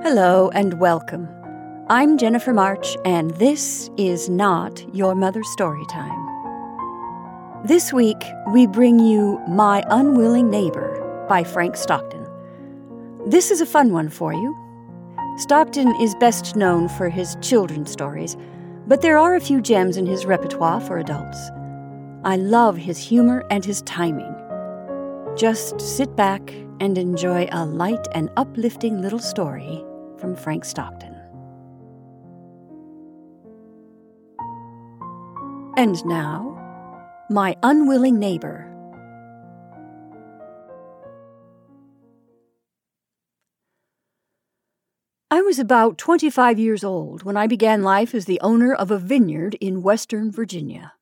Hello and welcome. I'm Jennifer March, and this is not your mother's story time. This week, we bring you My Unwilling Neighbor by Frank Stockton. This is a fun one for you. Stockton is best known for his children's stories, but there are a few gems in his repertoire for adults. I love his humor and his timing. Just sit back and enjoy a light and uplifting little story from Frank Stockton. And now, My Unwilling Neighbor. I was about 25 years old when I began life as the owner of a vineyard in western Virginia.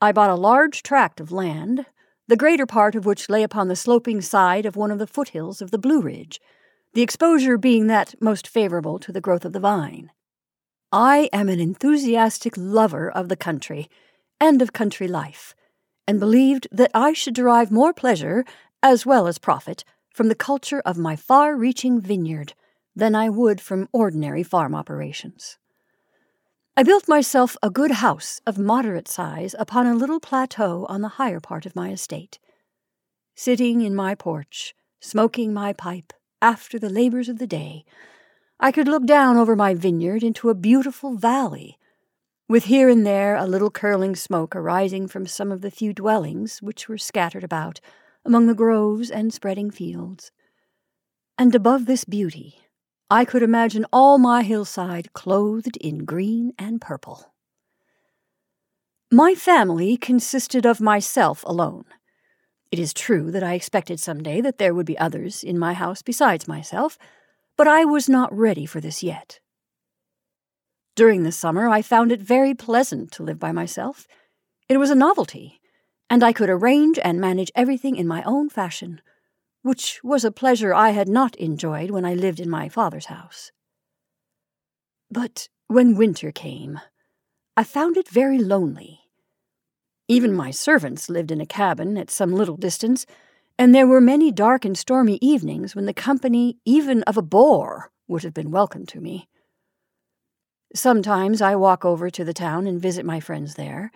I bought a large tract of land, the greater part of which lay upon the sloping side of one of the foothills of the Blue Ridge, the exposure being that most favorable to the growth of the vine. I am an enthusiastic lover of the country and of country life, and believed that I should derive more pleasure, as well as profit, from the culture of my far reaching vineyard than I would from ordinary farm operations. I built myself a good house of moderate size upon a little plateau on the higher part of my estate. Sitting in my porch, smoking my pipe, after the labors of the day, I could look down over my vineyard into a beautiful valley, with here and there a little curling smoke arising from some of the few dwellings which were scattered about among the groves and spreading fields. And above this beauty, I could imagine all my hillside clothed in green and purple. My family consisted of myself alone. It is true that I expected some day that there would be others in my house besides myself, but I was not ready for this yet. During the summer, I found it very pleasant to live by myself. It was a novelty, and I could arrange and manage everything in my own fashion, which was a pleasure I had not enjoyed when I lived in my father's house. But when winter came, I found it very lonely. Even my servants lived in a cabin at some little distance, and there were many dark and stormy evenings when the company, even of a bore, would have been welcome to me. Sometimes I walk over to the town and visit my friends there,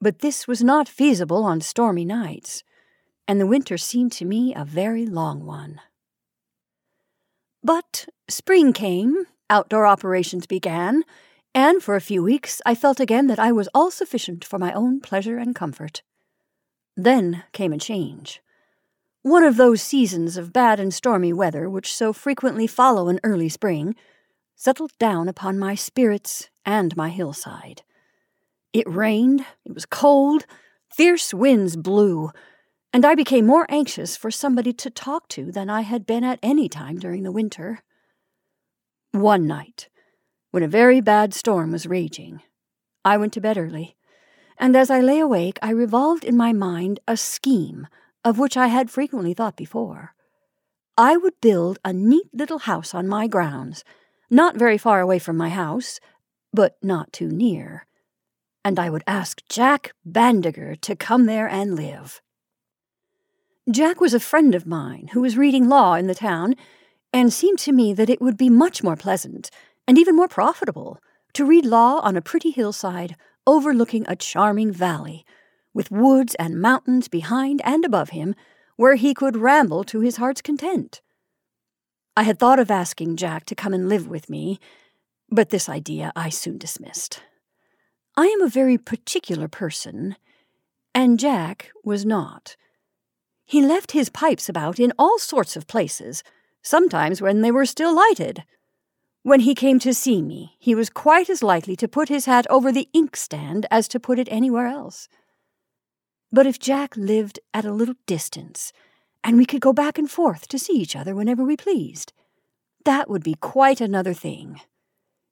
but this was not feasible on stormy nights, and the winter seemed to me a very long one. But spring came, outdoor operations began, and for a few weeks I felt again that I was all sufficient for my own pleasure and comfort. Then came a change. One of those seasons of bad and stormy weather which so frequently follow an early spring settled down upon my spirits and my hillside. It rained, it was cold, fierce winds blew, and I became more anxious for somebody to talk to than I had been at any time during the winter. One night, when a very bad storm was raging. I went to bed early, and as I lay awake, I revolved in my mind a scheme of which I had frequently thought before. I would build a neat little house on my grounds, not very far away from my house, but not too near, and I would ask Jack Bandiger to come there and live. Jack was a friend of mine who was reading law in the town, and seemed to me that it would be much more pleasant and even more profitable, to read law on a pretty hillside overlooking a charming valley, with woods and mountains behind and above him, where he could ramble to his heart's content. I had thought of asking Jack to come and live with me, but this idea I soon dismissed. I am a very particular person, and Jack was not. He left his pipes about in all sorts of places, sometimes when they were still lighted. When he came to see me, he was quite as likely to put his hat over the inkstand as to put it anywhere else. But if Jack lived at a little distance, and we could go back and forth to see each other whenever we pleased, that would be quite another thing.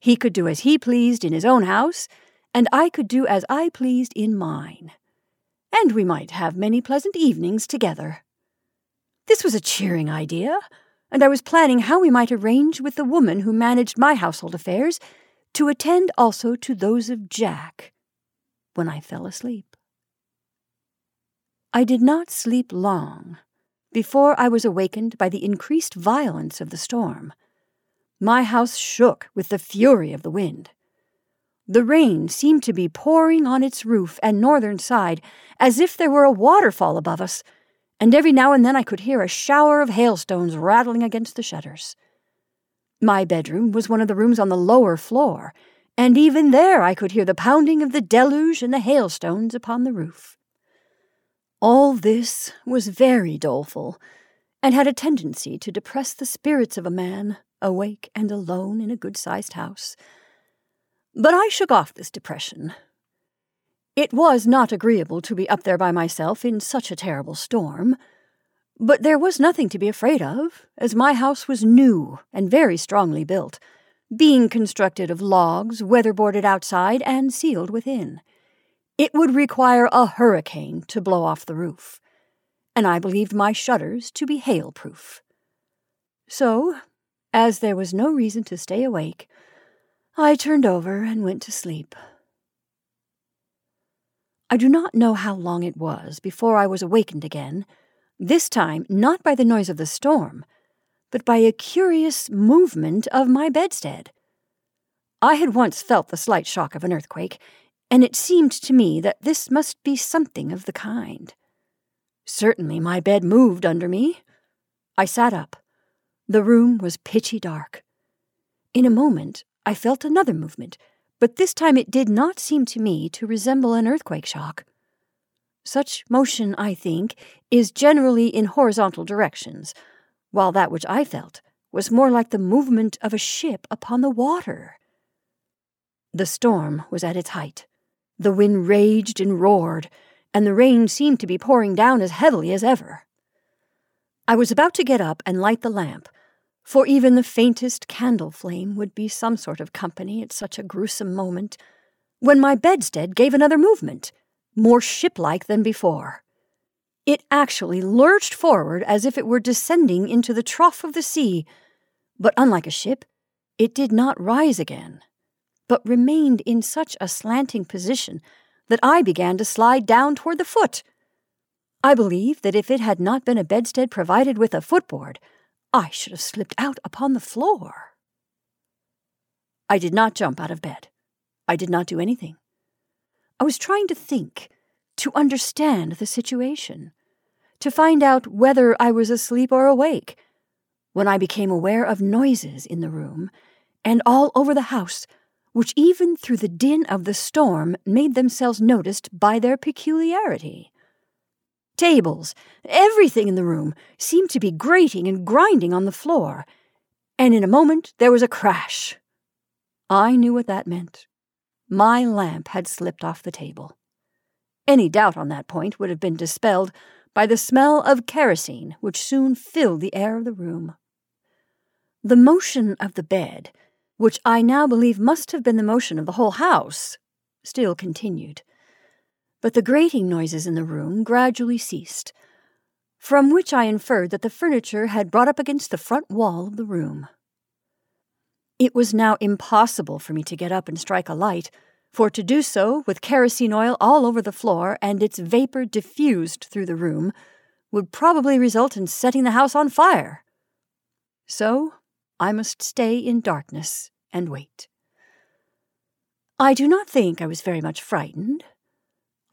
He could do as he pleased in his own house, and I could do as I pleased in mine. And we might have many pleasant evenings together. This was a cheering idea and I was planning how we might arrange with the woman who managed my household affairs to attend also to those of Jack when I fell asleep. I did not sleep long before I was awakened by the increased violence of the storm. My house shook with the fury of the wind. The rain seemed to be pouring on its roof and northern side as if there were a waterfall above us, and every now and then I could hear a shower of hailstones rattling against the shutters. My bedroom was one of the rooms on the lower floor, and even there I could hear the pounding of the deluge and the hailstones upon the roof. All this was very doleful, and had a tendency to depress the spirits of a man awake and alone in a good sized house. But I shook off this depression. It was not agreeable to be up there by myself in such a terrible storm, but there was nothing to be afraid of, as my house was new and very strongly built, being constructed of logs weatherboarded outside and sealed within. It would require a hurricane to blow off the roof, and I believed my shutters to be hail proof. So, as there was no reason to stay awake, I turned over and went to sleep. I do not know how long it was before I was awakened again, this time not by the noise of the storm, but by a curious movement of my bedstead. I had once felt the slight shock of an earthquake, and it seemed to me that this must be something of the kind. Certainly my bed moved under me. I sat up. The room was pitchy dark. In a moment, I felt another movement, but this time it did not seem to me to resemble an earthquake shock. Such motion, I think, is generally in horizontal directions, while that which I felt was more like the movement of a ship upon the water. The storm was at its height. The wind raged and roared, and the rain seemed to be pouring down as heavily as ever. I was about to get up and light the lamp, for even the faintest candle flame would be some sort of company at such a gruesome moment, when my bedstead gave another movement, more ship like than before. It actually lurched forward as if it were descending into the trough of the sea, but unlike a ship, it did not rise again but remained in such a slanting position that I began to slide down toward the foot. I believe that if it had not been a bedstead provided with a footboard, I should have slipped out upon the floor. I did not jump out of bed. I did not do anything. I was trying to think, to understand the situation, to find out whether I was asleep or awake, when I became aware of noises in the room and all over the house which even through the din of the storm made themselves noticed by their peculiarity. Tables, everything in the room, seemed to be grating and grinding on the floor, and in a moment there was a crash. I knew what that meant. My lamp had slipped off the table. Any doubt on that point would have been dispelled by the smell of kerosene which soon filled the air of the room. The motion of the bed which I now believe must have been the motion of the whole house, still continued. But the grating noises in the room gradually ceased, from which I inferred that the furniture had brought up against the front wall of the room. It was now impossible for me to get up and strike a light, for to do so, with kerosene oil all over the floor and its vapor diffused through the room, would probably result in setting the house on fire. So I must stay in darkness and wait. I do not think I was very much frightened.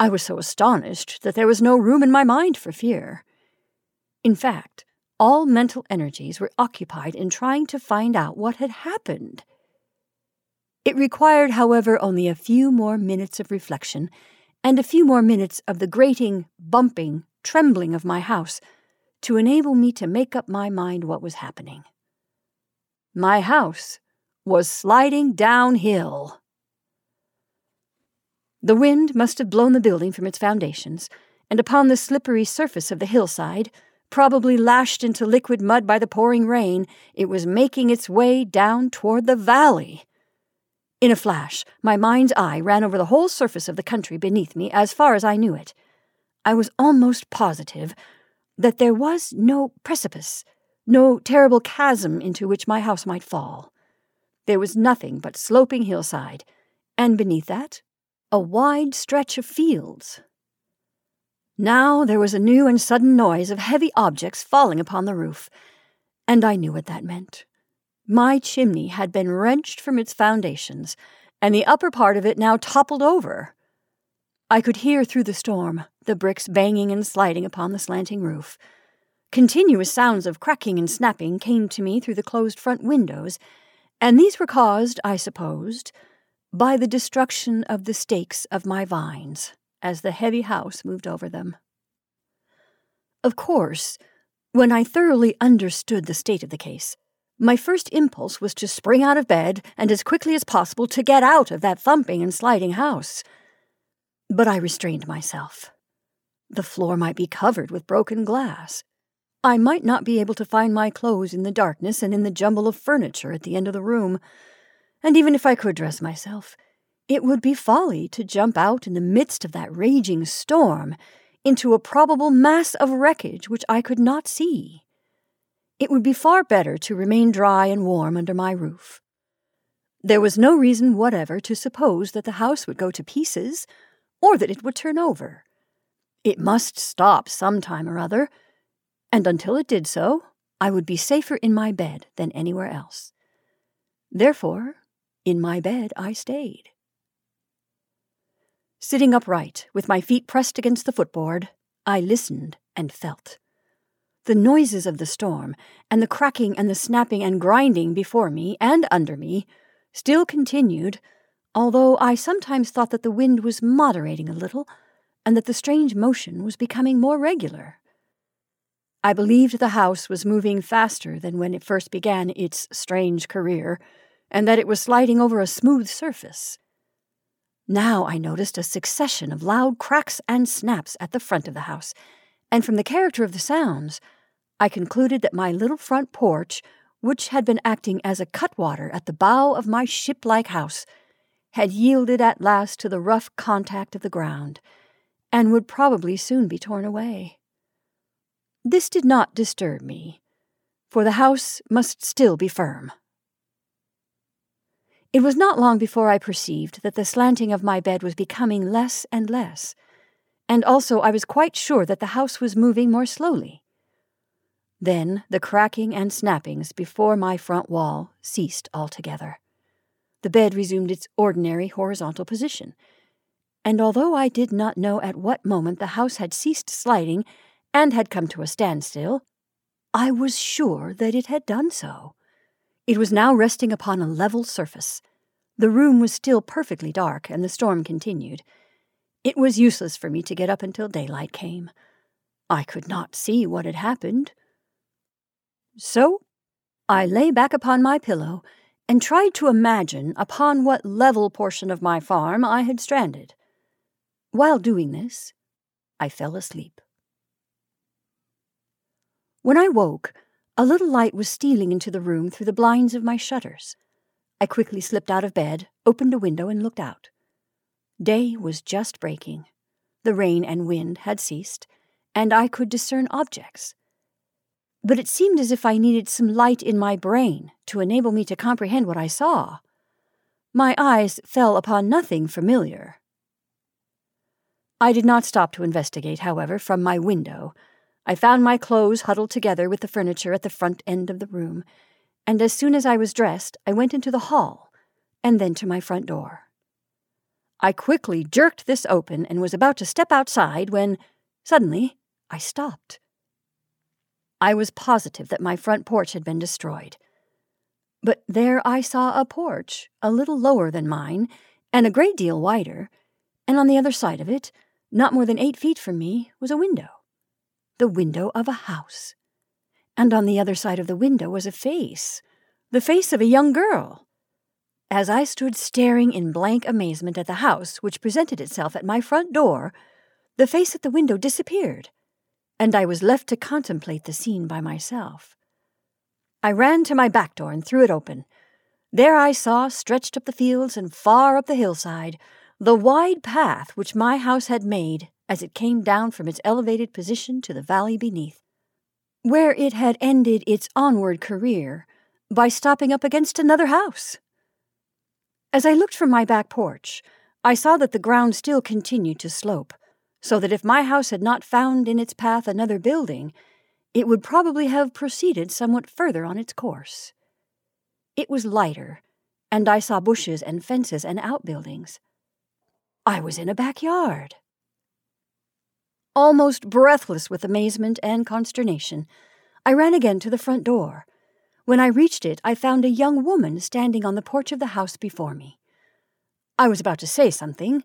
I was so astonished that there was no room in my mind for fear. In fact, all mental energies were occupied in trying to find out what had happened. It required, however, only a few more minutes of reflection and a few more minutes of the grating, bumping, trembling of my house to enable me to make up my mind what was happening. My house was sliding downhill. The wind must have blown the building from its foundations, and upon the slippery surface of the hillside, probably lashed into liquid mud by the pouring rain, it was making its way down toward the valley. In a flash, my mind's eye ran over the whole surface of the country beneath me as far as I knew it. I was almost positive that there was no precipice no terrible chasm into which my house might fall. There was nothing but sloping hillside, and beneath that, a wide stretch of fields. Now there was a new and sudden noise of heavy objects falling upon the roof, and I knew what that meant. My chimney had been wrenched from its foundations, and the upper part of it now toppled over. I could hear through the storm the bricks banging and sliding upon the slanting roof. Continuous sounds of cracking and snapping came to me through the closed front windows, and these were caused, I supposed, by the destruction of the stakes of my vines as the heavy house moved over them. Of course, when I thoroughly understood the state of the case, my first impulse was to spring out of bed and as quickly as possible to get out of that thumping and sliding house. But I restrained myself. The floor might be covered with broken glass. I might not be able to find my clothes in the darkness and in the jumble of furniture at the end of the room. And even if I could dress myself, it would be folly to jump out in the midst of that raging storm into a probable mass of wreckage which I could not see. It would be far better to remain dry and warm under my roof. There was no reason whatever to suppose that the house would go to pieces, or that it would turn over. It must stop some time or other, and until it did so, I would be safer in my bed than anywhere else. Therefore, in my bed I stayed. Sitting upright, with my feet pressed against the footboard, I listened and felt. The noises of the storm, and the cracking and the snapping and grinding before me and under me, still continued, although I sometimes thought that the wind was moderating a little, and that the strange motion was becoming more regular. I believed the house was moving faster than when it first began its strange career, and that it was sliding over a smooth surface. Now I noticed a succession of loud cracks and snaps at the front of the house, and from the character of the sounds, I concluded that my little front porch, which had been acting as a cutwater at the bow of my ship like house, had yielded at last to the rough contact of the ground, and would probably soon be torn away. This did not disturb me, for the house must still be firm. It was not long before I perceived that the slanting of my bed was becoming less and less, and also I was quite sure that the house was moving more slowly. Then the cracking and snappings before my front wall ceased altogether. The bed resumed its ordinary horizontal position, and although I did not know at what moment the house had ceased sliding and had come to a standstill, I was sure that it had done so. It was now resting upon a level surface. The room was still perfectly dark, and the storm continued. It was useless for me to get up until daylight came. I could not see what had happened. So I lay back upon my pillow and tried to imagine upon what level portion of my farm I had stranded. While doing this, I fell asleep. When I woke, a little light was stealing into the room through the blinds of my shutters. I quickly slipped out of bed, opened a window, and looked out. Day was just breaking. The rain and wind had ceased, and I could discern objects. But it seemed as if I needed some light in my brain to enable me to comprehend what I saw. My eyes fell upon nothing familiar. I did not stop to investigate, however, from my window I found my clothes huddled together with the furniture at the front end of the room, and as soon as I was dressed, I went into the hall and then to my front door. I quickly jerked this open and was about to step outside when, suddenly, I stopped. I was positive that my front porch had been destroyed. But there I saw a porch, a little lower than mine, and a great deal wider, and on the other side of it, not more than eight feet from me, was a window the window of a house. And on the other side of the window was a face, the face of a young girl. As I stood staring in blank amazement at the house which presented itself at my front door, the face at the window disappeared, and I was left to contemplate the scene by myself. I ran to my back door and threw it open. There I saw, stretched up the fields and far up the hillside, the wide path which my house had made as it came down from its elevated position to the valley beneath, where it had ended its onward career by stopping up against another house. As I looked from my back porch, I saw that the ground still continued to slope, so that if my house had not found in its path another building, it would probably have proceeded somewhat further on its course. It was lighter, and I saw bushes and fences and outbuildings. I was in a backyard. Almost breathless with amazement and consternation, I ran again to the front door. When I reached it, I found a young woman standing on the porch of the house before me. I was about to say something,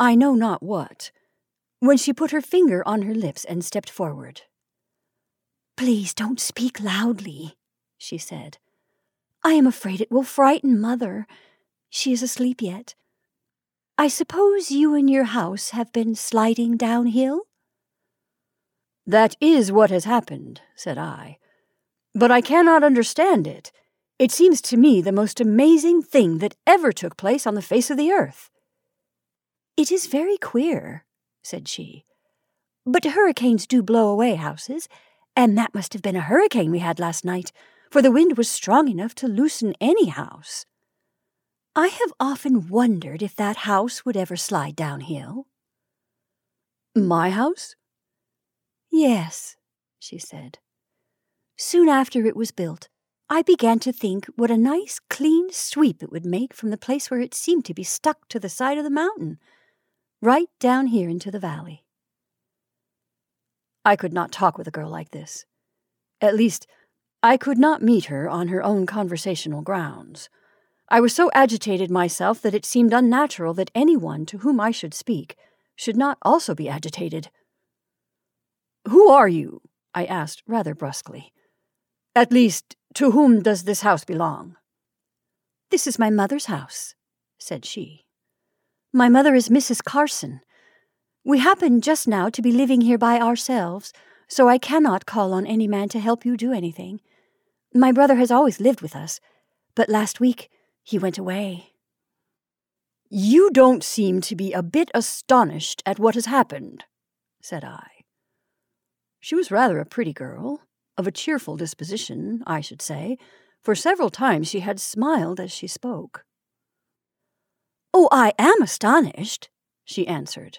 I know not what, when she put her finger on her lips and stepped forward. Please don't speak loudly, she said. I am afraid it will frighten Mother. She is asleep yet. I suppose you and your house have been sliding downhill? That is what has happened, said I. But I cannot understand it. It seems to me the most amazing thing that ever took place on the face of the earth. It is very queer, said she. But hurricanes do blow away houses, and that must have been a hurricane we had last night, for the wind was strong enough to loosen any house. I have often wondered if that house would ever slide downhill. My house? Yes, she said. Soon after it was built, I began to think what a nice clean sweep it would make from the place where it seemed to be stuck to the side of the mountain, right down here into the valley. I could not talk with a girl like this. At least, I could not meet her on her own conversational grounds. I was so agitated myself that it seemed unnatural that anyone to whom I should speak should not also be agitated. Who are you? I asked rather brusquely. At least, to whom does this house belong? This is my mother's house, said she. My mother is Mrs. Carson. We happen just now to be living here by ourselves, so I cannot call on any man to help you do anything. My brother has always lived with us, but last week he went away. You don't seem to be a bit astonished at what has happened, said I. She was rather a pretty girl, of a cheerful disposition, I should say, for several times she had smiled as she spoke. Oh, I am astonished, she answered.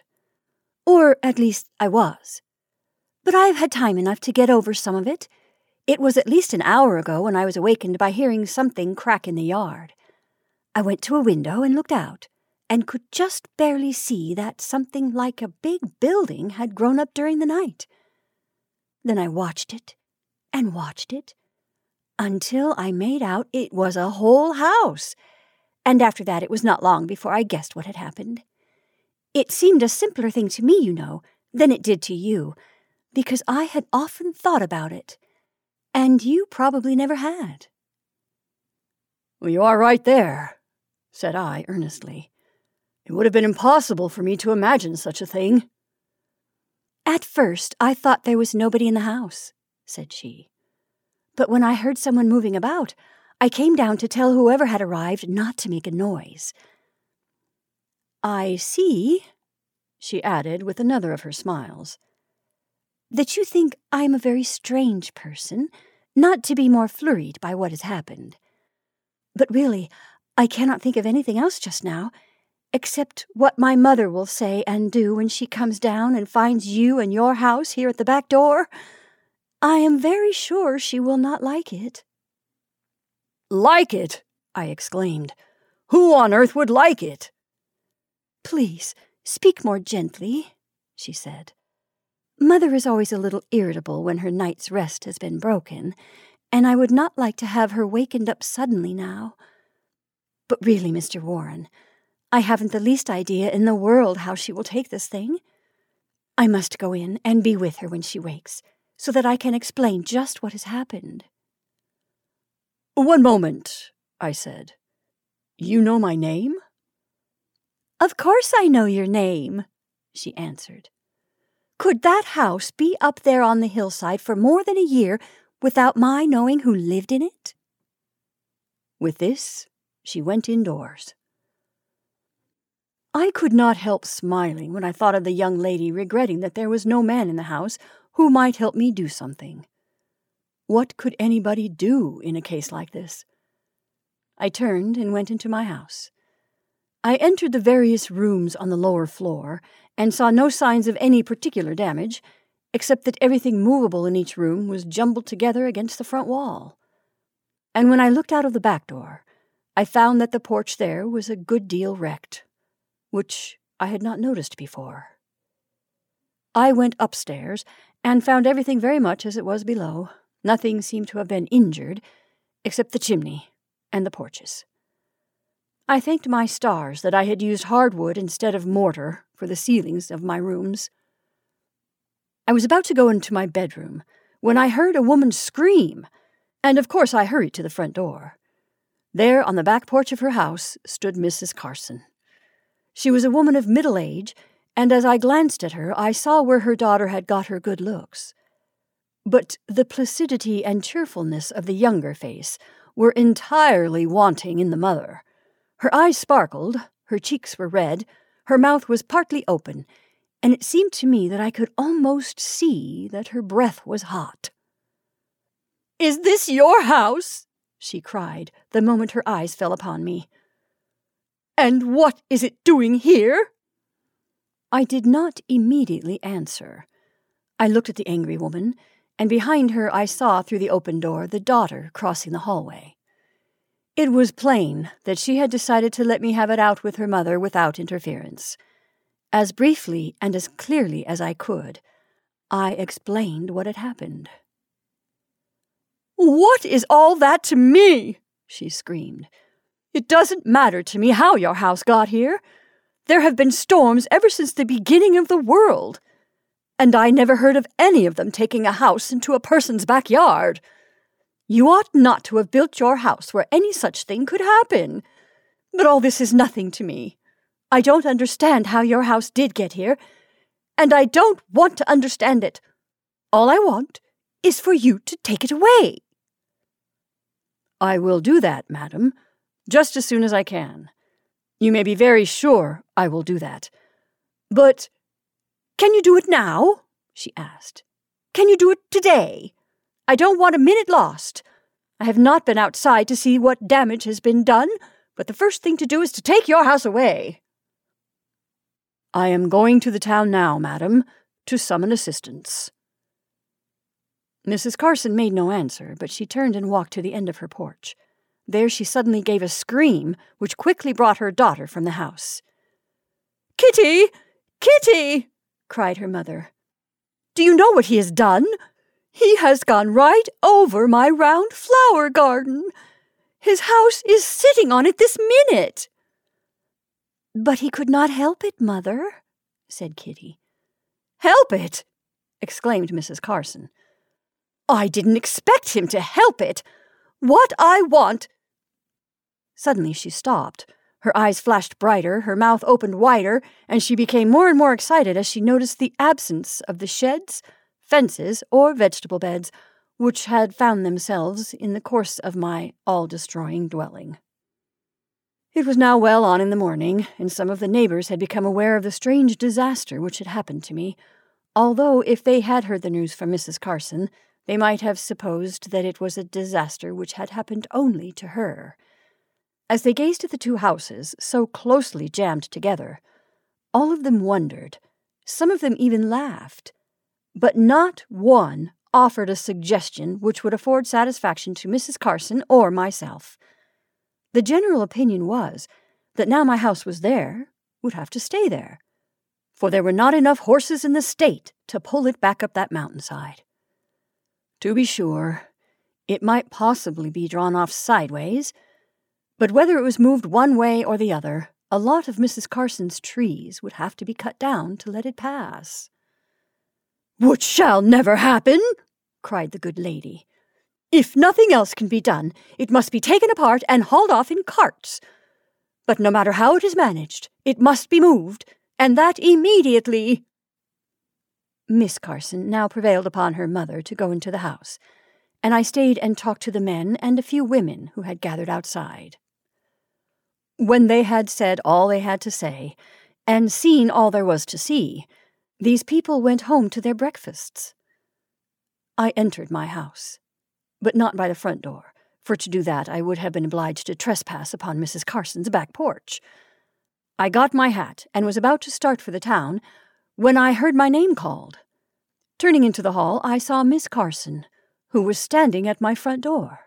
Or at least I was. But I have had time enough to get over some of it. It was at least an hour ago when I was awakened by hearing something crack in the yard. I went to a window and looked out, and could just barely see that something like a big building had grown up during the night. Then I watched it and watched it until I made out it was a whole house. And after that, it was not long before I guessed what had happened. It seemed a simpler thing to me, you know, than it did to you, because I had often thought about it, and you probably never had. Well, you are right there, said I earnestly. It would have been impossible for me to imagine such a thing. At first, I thought there was nobody in the house, said she. But when I heard someone moving about, I came down to tell whoever had arrived not to make a noise. I see, she added with another of her smiles, that you think I am a very strange person, not to be more flurried by what has happened. But really, I cannot think of anything else just now, except what my mother will say and do when she comes down and finds you and your house here at the back door. I am very sure she will not like it. Like it? I exclaimed. Who on earth would like it? Please, speak more gently, she said. Mother is always a little irritable when her night's rest has been broken, and I would not like to have her wakened up suddenly now. But really, Mr. Warren, I haven't the least idea in the world how she will take this thing. I must go in and be with her when she wakes, so that I can explain just what has happened. One moment, I said. You know my name? Of course I know your name, she answered. Could that house be up there on the hillside for more than a year without my knowing who lived in it? With this, she went indoors. I could not help smiling when I thought of the young lady regretting that there was no man in the house who might help me do something. What could anybody do in a case like this? I turned and went into my house. I entered the various rooms on the lower floor and saw no signs of any particular damage, except that everything movable in each room was jumbled together against the front wall. and when I looked out of the back door, I found that the porch there was a good deal wrecked, which I had not noticed before. I went upstairs and found everything very much as it was below. Nothing seemed to have been injured, except the chimney and the porches. I thanked my stars that I had used hardwood instead of mortar for the ceilings of my rooms. I was about to go into my bedroom when I heard a woman scream, and of course I hurried to the front door. There, on the back porch of her house, stood Mrs. Carson. She was a woman of middle age, and as I glanced at her, I saw where her daughter had got her good looks. But the placidity and cheerfulness of the younger face were entirely wanting in the mother. Her eyes sparkled, her cheeks were red, her mouth was partly open, and it seemed to me that I could almost see that her breath was hot. Is this your house? she cried the moment her eyes fell upon me. And what is it doing here? I did not immediately answer. I looked at the angry woman, and behind her I saw through the open door the daughter crossing the hallway. It was plain that she had decided to let me have it out with her mother without interference. As briefly and as clearly as I could, I explained what had happened. What is all that to me? she screamed. It doesn't matter to me how your house got here. There have been storms ever since the beginning of the world, and I never heard of any of them taking a house into a person's backyard. You ought not to have built your house where any such thing could happen. But all this is nothing to me. I don't understand how your house did get here, and I don't want to understand it. All I want is for you to take it away. I will do that, madam, just as soon as I can. You may be very sure I will do that. But can you do it now? she asked. Can you do it today? I don't want a minute lost. I have not been outside to see what damage has been done, but the first thing to do is to take your house away. I am going to the town now, madam, to summon assistance. Mrs. Carson made no answer, but she turned and walked to the end of her porch. There she suddenly gave a scream, which quickly brought her daughter from the house. Kitty! Kitty! cried her mother. Do you know what he has done? He has gone right over my round flower garden. His house is sitting on it this minute. But he could not help it, mother, said Kitty. Help it! exclaimed Mrs. Carson. I didn't expect him to help it. What I want. Suddenly she stopped. Her eyes flashed brighter, her mouth opened wider, and she became more and more excited as she noticed the absence of the sheds, fences, or vegetable beds which had found themselves in the course of my all destroying dwelling. It was now well on in the morning, and some of the neighbors had become aware of the strange disaster which had happened to me, although if they had heard the news from Mrs. Carson, they might have supposed that it was a disaster which had happened only to her. As they gazed at the two houses, so closely jammed together, all of them wondered, some of them even laughed, but not one offered a suggestion which would afford satisfaction to Mrs. Carson or myself. The general opinion was that now my house was there, would have to stay there, for there were not enough horses in the state to pull it back up that mountainside. To be sure, it might possibly be drawn off sideways, but whether it was moved one way or the other, a lot of Mrs. Carson's trees would have to be cut down to let it pass. Which shall never happen, cried the good lady. If nothing else can be done, it must be taken apart and hauled off in carts. But no matter how it is managed, it must be moved, and that immediately. Miss Carson now prevailed upon her mother to go into the house, and I stayed and talked to the men and a few women who had gathered outside. When they had said all they had to say, and seen all there was to see, these people went home to their breakfasts. I entered my house, but not by the front door, for to do that I would have been obliged to trespass upon Mrs. Carson's back porch. I got my hat and was about to start for the town when I heard my name called. Turning into the hall, I saw Miss Carson, who was standing at my front door.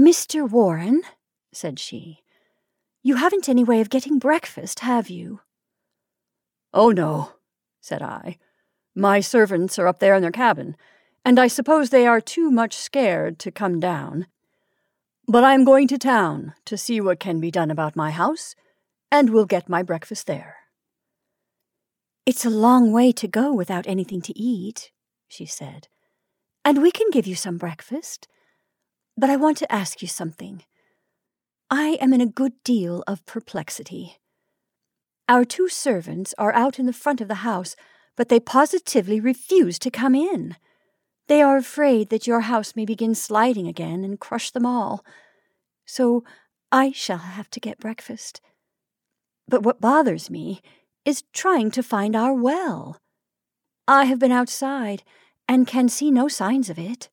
Mr. Warren, said she, you haven't any way of getting breakfast, have you? Oh, no, said I. My servants are up there in their cabin, and I suppose they are too much scared to come down. But I am going to town to see what can be done about my house, and will get my breakfast there. It's a long way to go without anything to eat, she said, and we can give you some breakfast. But I want to ask you something. I am in a good deal of perplexity. Our two servants are out in the front of the house, but they positively refuse to come in. They are afraid that your house may begin sliding again and crush them all. So I shall have to get breakfast. But what bothers me is trying to find our well. I have been outside and can see no signs of it.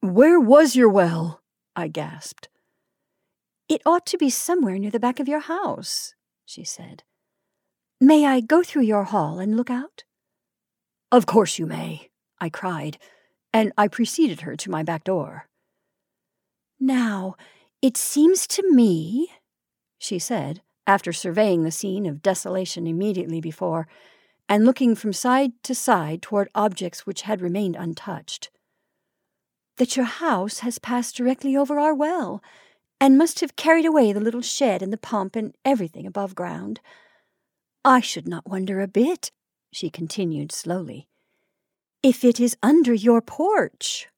Where was your well? I gasped. It ought to be somewhere near the back of your house, she said. May I go through your hall and look out? Of course you may, I cried, and I preceded her to my back door. Now, it seems to me, she said, after surveying the scene of desolation immediately before, and looking from side to side toward objects which had remained untouched, that your house has passed directly over our well, and must have carried away the little shed and the pump and everything above ground. I should not wonder a bit, she continued slowly, if it is under your porch.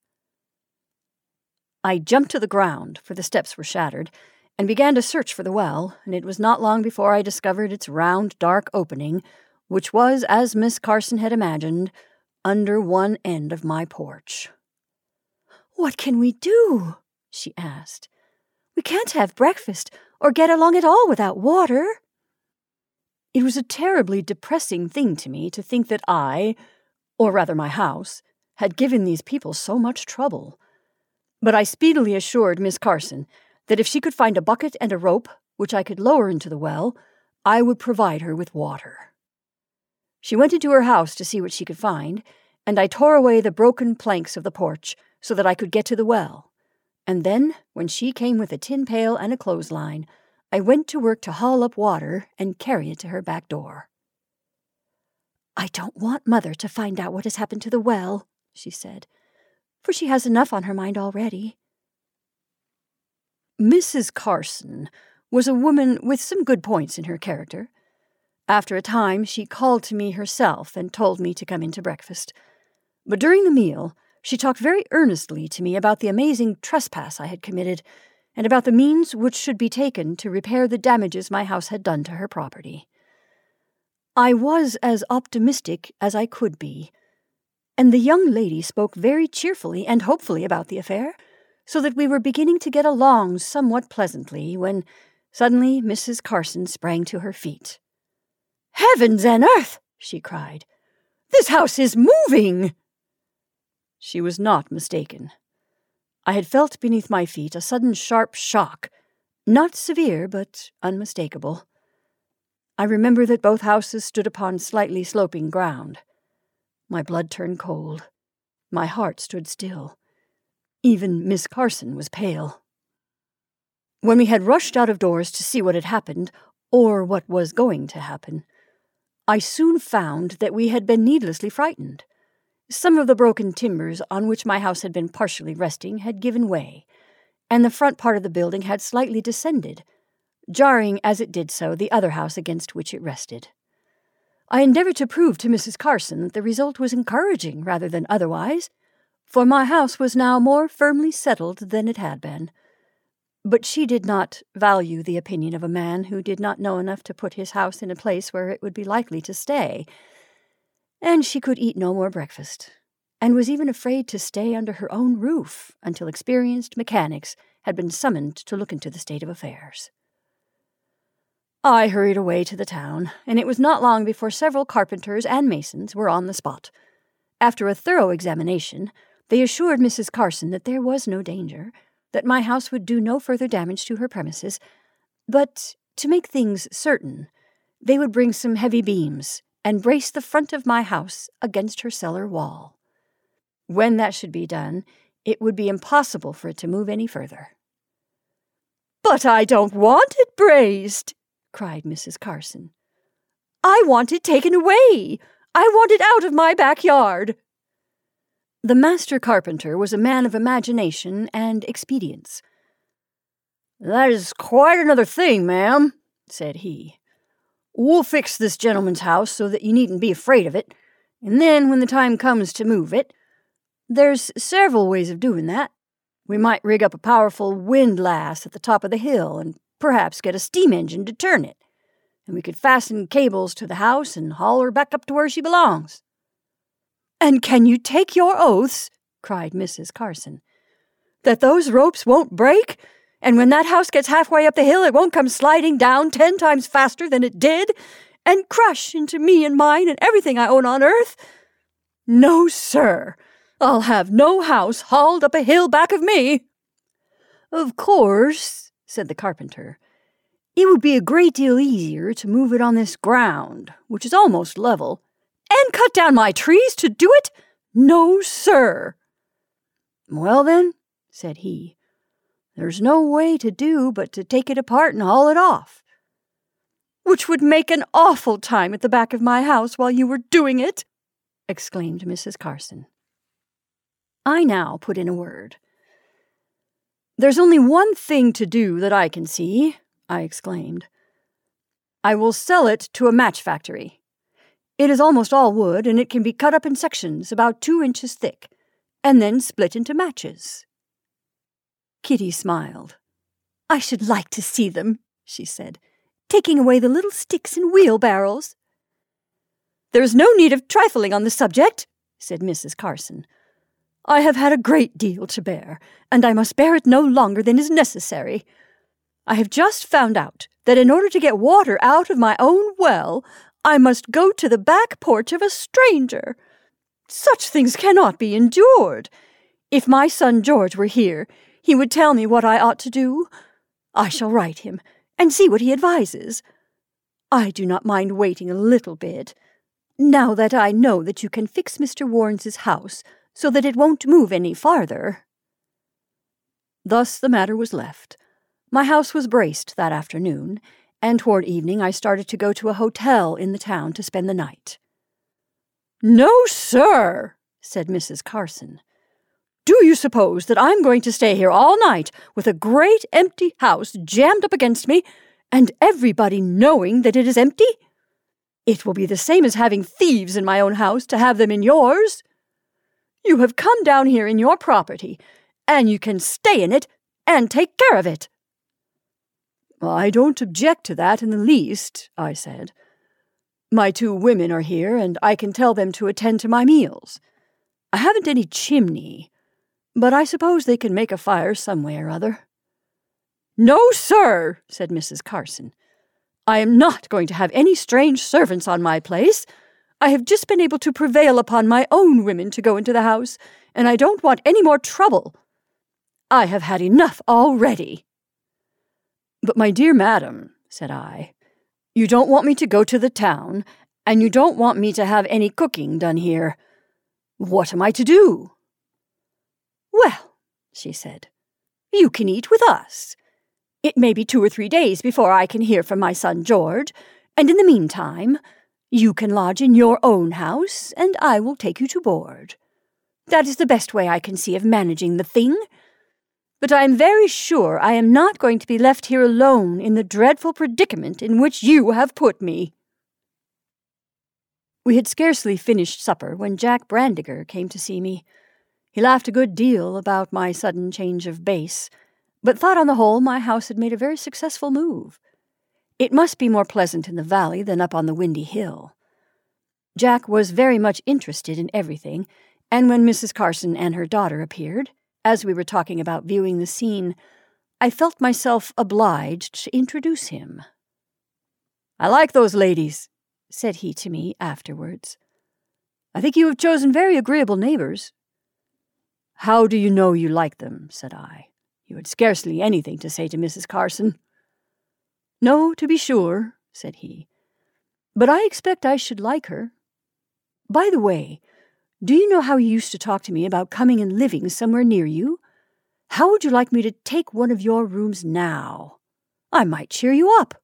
I jumped to the ground, for the steps were shattered, and began to search for the well, and it was not long before I discovered its round, dark opening, which was, as Miss Carson had imagined, under one end of my porch. What can we do? she asked. We can't have breakfast or get along at all without water. It was a terribly depressing thing to me to think that I, or rather my house, had given these people so much trouble. But I speedily assured Miss Carson that if she could find a bucket and a rope, which I could lower into the well, I would provide her with water. She went into her house to see what she could find, and I tore away the broken planks of the porch so that I could get to the well. And then, when she came with a tin pail and a clothesline, I went to work to haul up water and carry it to her back door. I don't want Mother to find out what has happened to the well, she said, for she has enough on her mind already. Mrs. Carson was a woman with some good points in her character. After a time, she called to me herself and told me to come in to breakfast. But during the meal, she talked very earnestly to me about the amazing trespass I had committed and about the means which should be taken to repair the damages my house had done to her property. I was as optimistic as I could be, and the young lady spoke very cheerfully and hopefully about the affair, so that we were beginning to get along somewhat pleasantly when suddenly Mrs. Carson sprang to her feet. Heavens and earth! she cried. This house is moving! She was not mistaken. I had felt beneath my feet a sudden sharp shock, not severe, but unmistakable. I remember that both houses stood upon slightly sloping ground. My blood turned cold. My heart stood still. Even Miss Carson was pale. When we had rushed out of doors to see what had happened, or what was going to happen, I soon found that we had been needlessly frightened. Some of the broken timbers on which my house had been partially resting had given way, and the front part of the building had slightly descended, jarring as it did so the other house against which it rested. I endeavored to prove to Mrs. Carson that the result was encouraging rather than otherwise, for my house was now more firmly settled than it had been. But she did not value the opinion of a man who did not know enough to put his house in a place where it would be likely to stay and she could eat no more breakfast, and was even afraid to stay under her own roof until experienced mechanics had been summoned to look into the state of affairs. I hurried away to the town, and it was not long before several carpenters and masons were on the spot. After a thorough examination, they assured Mrs. Carson that there was no danger, that my house would do no further damage to her premises, but to make things certain, they would bring some heavy beams and brace the front of my house against her cellar wall. When that should be done, it would be impossible for it to move any further. But I don't want it brazed, cried Mrs. Carson. I want it taken away. I want it out of my backyard. The master carpenter was a man of imagination and expedients. That is quite another thing, ma'am, said he. We'll fix this gentleman's house so that you needn't be afraid of it, and then when the time comes to move it, there's several ways of doing that. We might rig up a powerful windlass at the top of the hill and perhaps get a steam engine to turn it, and we could fasten cables to the house and haul her back up to where she belongs. And can you take your oaths, cried Mrs. Carson, that those ropes won't break? And when that house gets halfway up the hill, it won't come sliding down ten times faster than it did and crush into me and mine and everything I own on earth? No, sir. I'll have no house hauled up a hill back of me. Of course, said the carpenter, it would be a great deal easier to move it on this ground, which is almost level. And cut down my trees to do it? No, sir. Well, then, said he, there's no way to do but to take it apart and haul it off. Which would make an awful time at the back of my house while you were doing it, exclaimed Mrs. Carson. I now put in a word. There's only one thing to do that I can see, I exclaimed. I will sell it to a match factory. It is almost all wood, and it can be cut up in sections about two inches thick, and then split into matches. Kitty smiled. I should like to see them, she said, taking away the little sticks and wheelbarrows. There's no need of trifling on the subject, said Mrs. Carson. I have had a great deal to bear, and I must bear it no longer than is necessary. I have just found out that in order to get water out of my own well, I must go to the back porch of a stranger. Such things cannot be endured. If my son George were here, he would tell me what I ought to do. I shall write him and see what he advises. I do not mind waiting a little bit. Now that I know that you can fix Mr. Warrens's house so that it won't move any farther. Thus the matter was left. My house was braced that afternoon, and toward evening I started to go to a hotel in the town to spend the night. No, sir, said Mrs. Carson. Do you suppose that I'm going to stay here all night with a great empty house jammed up against me and everybody knowing that it is empty? It will be the same as having thieves in my own house to have them in yours. You have come down here in your property, and you can stay in it and take care of it. I don't object to that in the least, I said. My two women are here, and I can tell them to attend to my meals. I haven't any chimney, but I suppose they can make a fire some way or other. No, sir, said Mrs. Carson. I am not going to have any strange servants on my place. I have just been able to prevail upon my own women to go into the house, and I don't want any more trouble. I have had enough already. But, my dear madam, said I, you don't want me to go to the town, and you don't want me to have any cooking done here. What am I to do? Well, she said, you can eat with us. It may be two or three days before I can hear from my son George, and in the meantime, you can lodge in your own house, and I will take you to board. That is the best way I can see of managing the thing. But I am very sure I am not going to be left here alone in the dreadful predicament in which you have put me. We had scarcely finished supper when Jack Brandiger came to see me. He laughed a good deal about my sudden change of base, but thought on the whole my house had made a very successful move. It must be more pleasant in the valley than up on the windy hill. Jack was very much interested in everything, and when Mrs. Carson and her daughter appeared, as we were talking about viewing the scene, I felt myself obliged to introduce him. I like those ladies, said he to me afterwards. I think you have chosen very agreeable neighbors. How do you know you like them? said I. You had scarcely anything to say to Mrs. Carson. No, to be sure, said he. But I expect I should like her. By the way, Do you know how you used to talk to me about coming and living somewhere near you? How would you like me to take one of your rooms now? I might cheer you up.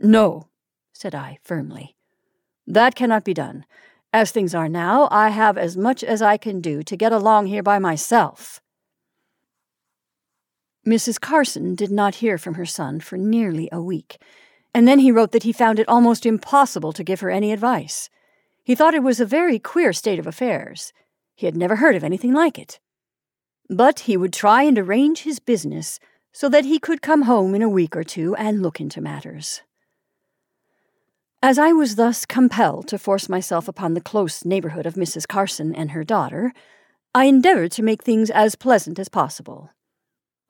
No, said I firmly. That cannot be done. As things are now, I have as much as I can do to get along here by myself. Mrs. Carson did not hear from her son for nearly a week, and then he wrote that he found it almost impossible to give her any advice. He thought it was a very queer state of affairs. He had never heard of anything like it. But he would try and arrange his business so that he could come home in a week or two and look into matters. As I was thus compelled to force myself upon the close neighborhood of Mrs. Carson and her daughter, I endeavored to make things as pleasant as possible.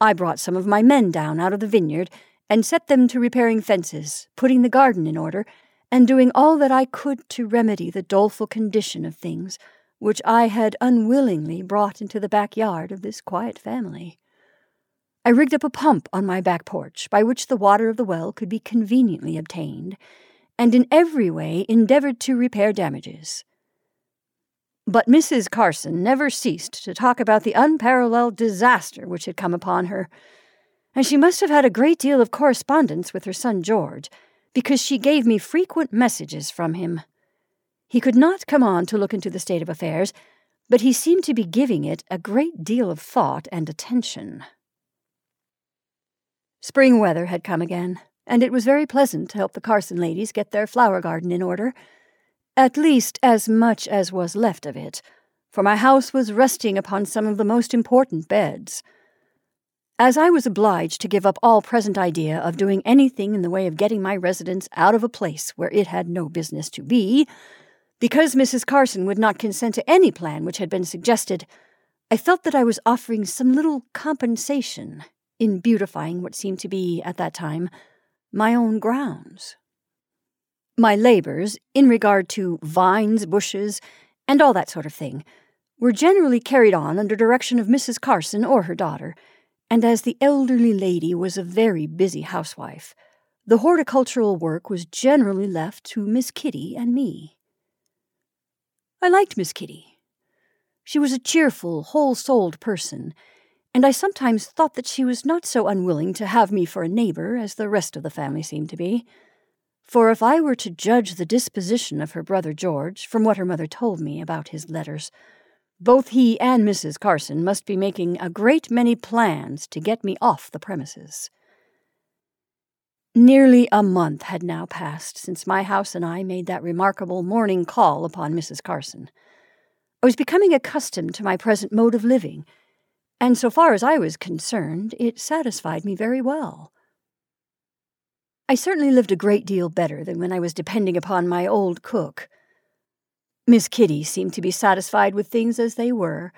I brought some of my men down out of the vineyard and set them to repairing fences, putting the garden in order, and doing all that I could to remedy the doleful condition of things which I had unwillingly brought into the backyard of this quiet family. I rigged up a pump on my back porch by which the water of the well could be conveniently obtained and in every way endeavored to repair damages. But Mrs. Carson never ceased to talk about the unparalleled disaster which had come upon her, and she must have had a great deal of correspondence with her son George, because she gave me frequent messages from him. He could not come on to look into the state of affairs, but he seemed to be giving it a great deal of thought and attention. Spring weather had come again, and it was very pleasant to help the Carson ladies get their flower garden in order, at least as much as was left of it, for my house was resting upon some of the most important beds. As I was obliged to give up all present idea of doing anything in the way of getting my residence out of a place where it had no business to be, because Mrs. Carson would not consent to any plan which had been suggested, I felt that I was offering some little compensation in beautifying what seemed to be, at that time, my own grounds. My labors, in regard to vines, bushes, and all that sort of thing, were generally carried on under direction of Mrs. Carson or her daughter, and as the elderly lady was a very busy housewife, the horticultural work was generally left to Miss Kitty and me. I liked Miss Kitty. She was a cheerful, whole souled person, and I sometimes thought that she was not so unwilling to have me for a neighbor as the rest of the family seemed to be. For if I were to judge the disposition of her brother George from what her mother told me about his letters, both he and Mrs. Carson must be making a great many plans to get me off the premises. Nearly a month had now passed since my house and I made that remarkable morning call upon Mrs. Carson. I was becoming accustomed to my present mode of living and so far as I was concerned, it satisfied me very well. I certainly lived a great deal better than when I was depending upon my old cook. Miss Kitty seemed to be satisfied with things as they were,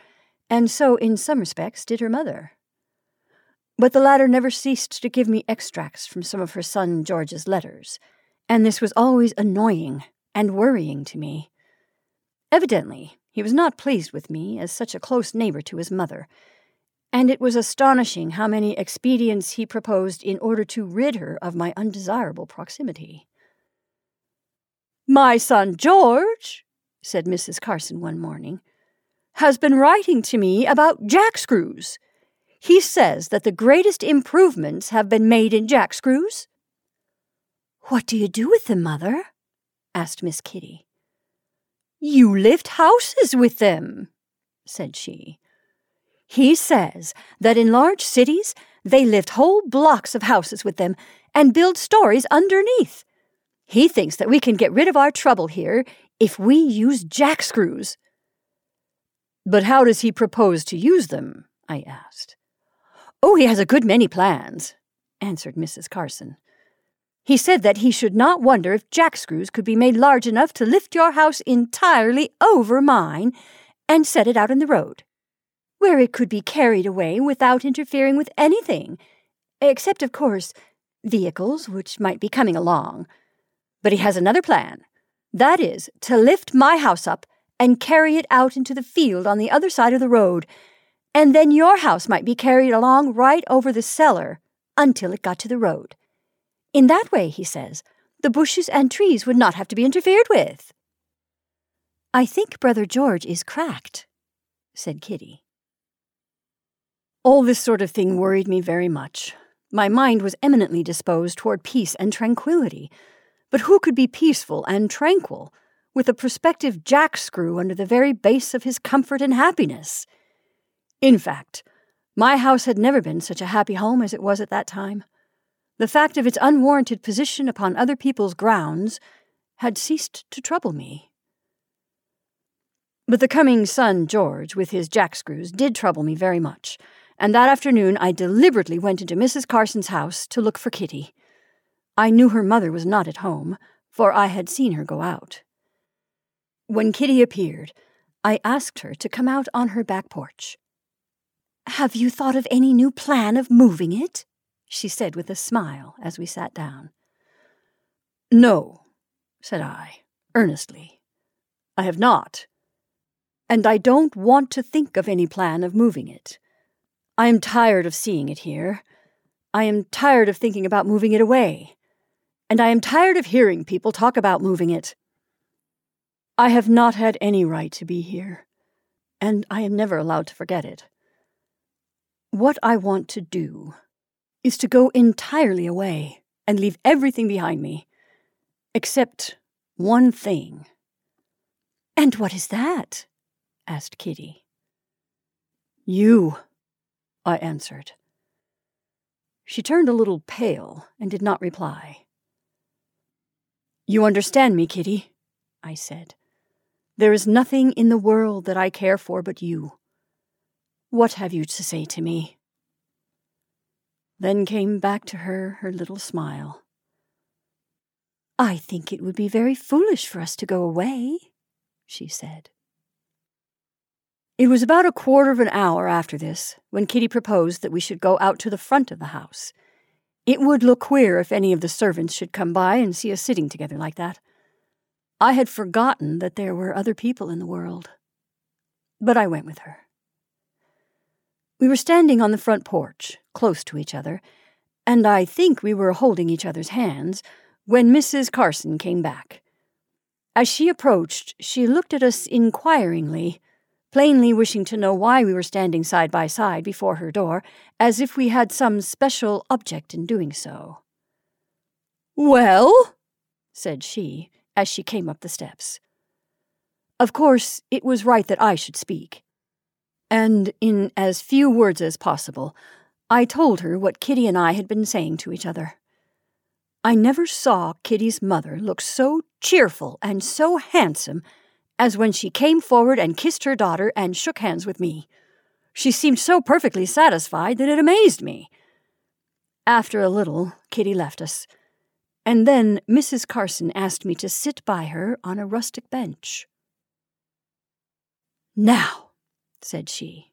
and so in some respects did her mother. But the latter never ceased to give me extracts from some of her son George's letters, and this was always annoying and worrying to me. Evidently, he was not pleased with me as such a close neighbor to his mother, and it was astonishing how many expedients he proposed in order to rid her of my undesirable proximity. My son George, said Mrs. Carson one morning, has been writing to me about jack screws. He says that the greatest improvements have been made in jack screws. What do you do with them, Mother? asked Miss Kitty. You lift houses with them, said she. He says that in large cities they lift whole blocks of houses with them and build stories underneath. He thinks that we can get rid of our trouble here if we use jack screws. But how does he propose to use them? I asked. Oh, he has a good many plans, answered Mrs. Carson. He said that he should not wonder if jack screws could be made large enough to lift your house entirely over mine and set it out in the road where it could be carried away without interfering with anything, except, of course, vehicles which might be coming along. But he has another plan. That is, to lift my house up and carry it out into the field on the other side of the road, and then your house might be carried along right over the cellar until it got to the road. In that way, he says, the bushes and trees would not have to be interfered with. I think Brother George is cracked, said Kitty. All this sort of thing worried me very much. My mind was eminently disposed toward peace and tranquility. But who could be peaceful and tranquil with a prospective jackscrew under the very base of his comfort and happiness? In fact, my house had never been such a happy home as it was at that time. The fact of its unwarranted position upon other people's grounds had ceased to trouble me. But the coming son, George, with his jackscrews, did trouble me very much and that afternoon I deliberately went into Mrs. Carson's house to look for Kitty. I knew her mother was not at home, for I had seen her go out. When Kitty appeared, I asked her to come out on her back porch. Have you thought of any new plan of moving it? she said with a smile as we sat down. No, said I, earnestly. I have not. And I don't want to think of any plan of moving it. I am tired of seeing it here. I am tired of thinking about moving it away. And I am tired of hearing people talk about moving it. I have not had any right to be here, and I am never allowed to forget it. What I want to do is to go entirely away and leave everything behind me, except one thing. And what is that? asked Kitty. You. I answered. She turned a little pale and did not reply. You understand me, Kitty, I said. There is nothing in the world that I care for but you. What have you to say to me? Then came back to her her little smile. I think it would be very foolish for us to go away, she said. It was about a quarter of an hour after this when Kitty proposed that we should go out to the front of the house. It would look queer if any of the servants should come by and see us sitting together like that. I had forgotten that there were other people in the world. But I went with her. We were standing on the front porch, close to each other, and I think we were holding each other's hands when Mrs. Carson came back. As she approached, she looked at us inquiringly plainly wishing to know why we were standing side by side before her door, as if we had some special object in doing so. Well, said she, as she came up the steps. Of course, it was right that I should speak. And in as few words as possible, I told her what Kitty and I had been saying to each other. I never saw Kitty's mother look so cheerful and so handsome as when she came forward and kissed her daughter and shook hands with me. She seemed so perfectly satisfied that it amazed me. After a little, Kitty left us, and then Mrs. Carson asked me to sit by her on a rustic bench. Now, said she,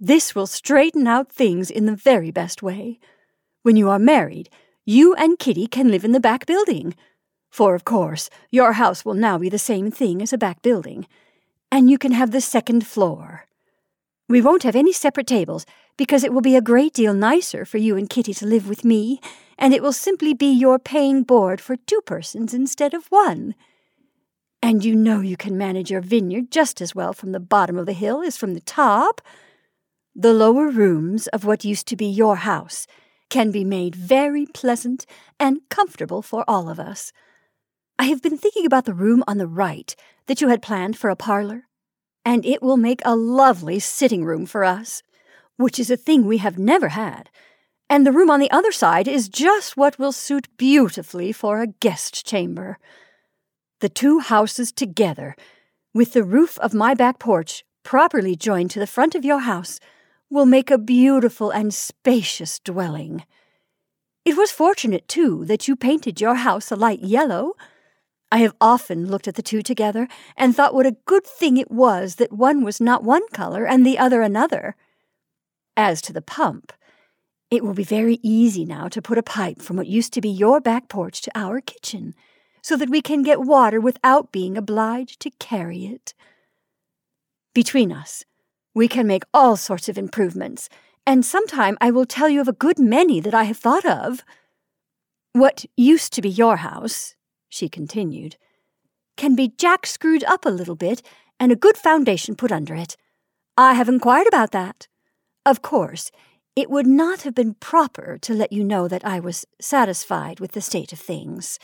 this will straighten out things in the very best way. When you are married, you and Kitty can live in the back building for, of course, your house will now be the same thing as a back building, and you can have the second floor. We won't have any separate tables, because it will be a great deal nicer for you and Kitty to live with me, and it will simply be your paying board for two persons instead of one. And you know you can manage your vineyard just as well from the bottom of the hill as from the top. The lower rooms of what used to be your house can be made very pleasant and comfortable for all of us. I have been thinking about the room on the right that you had planned for a parlor, and it will make a lovely sitting room for us, which is a thing we have never had. And the room on the other side is just what will suit beautifully for a guest chamber. The two houses together, with the roof of my back porch properly joined to the front of your house, will make a beautiful and spacious dwelling. It was fortunate, too, that you painted your house a light yellow I have often looked at the two together and thought what a good thing it was that one was not one color and the other another. As to the pump, it will be very easy now to put a pipe from what used to be your back porch to our kitchen, so that we can get water without being obliged to carry it. Between us, we can make all sorts of improvements, and sometime I will tell you of a good many that I have thought of. What used to be your house, she continued, can be jack screwed up a little bit and a good foundation put under it. I have inquired about that. Of course, it would not have been proper to let you know that I was satisfied with the state of things.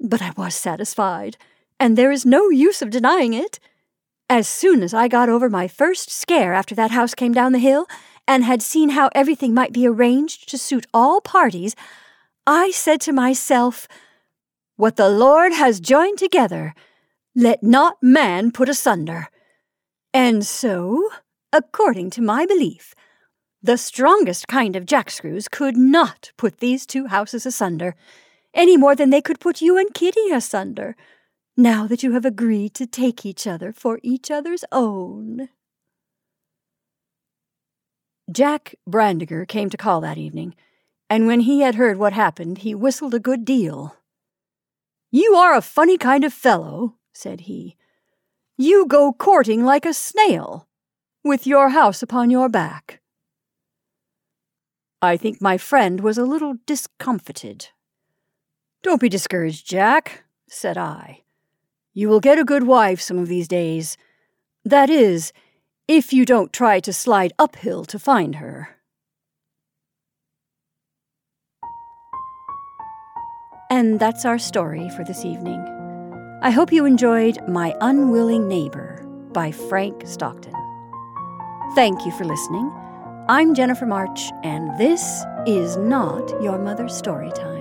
But I was satisfied, and there is no use of denying it. As soon as I got over my first scare after that house came down the hill, and had seen how everything might be arranged to suit all parties, I said to myself, What the Lord has joined together, let not man put asunder. And so, according to my belief, the strongest kind of jackscrews could not put these two houses asunder, any more than they could put you and Kitty asunder now that you have agreed to take each other for each other's own. Jack Brandiger came to call that evening, and when he had heard what happened, he whistled a good deal. You are a funny kind of fellow, said he. You go courting like a snail, with your house upon your back. I think my friend was a little discomfited. Don't be discouraged, Jack, said I. You will get a good wife some of these days. That is, if you don't try to slide uphill to find her. And that's our story for this evening. I hope you enjoyed My Unwilling Neighbor by Frank Stockton. Thank you for listening. I'm Jennifer March, and this is not your mother's story time.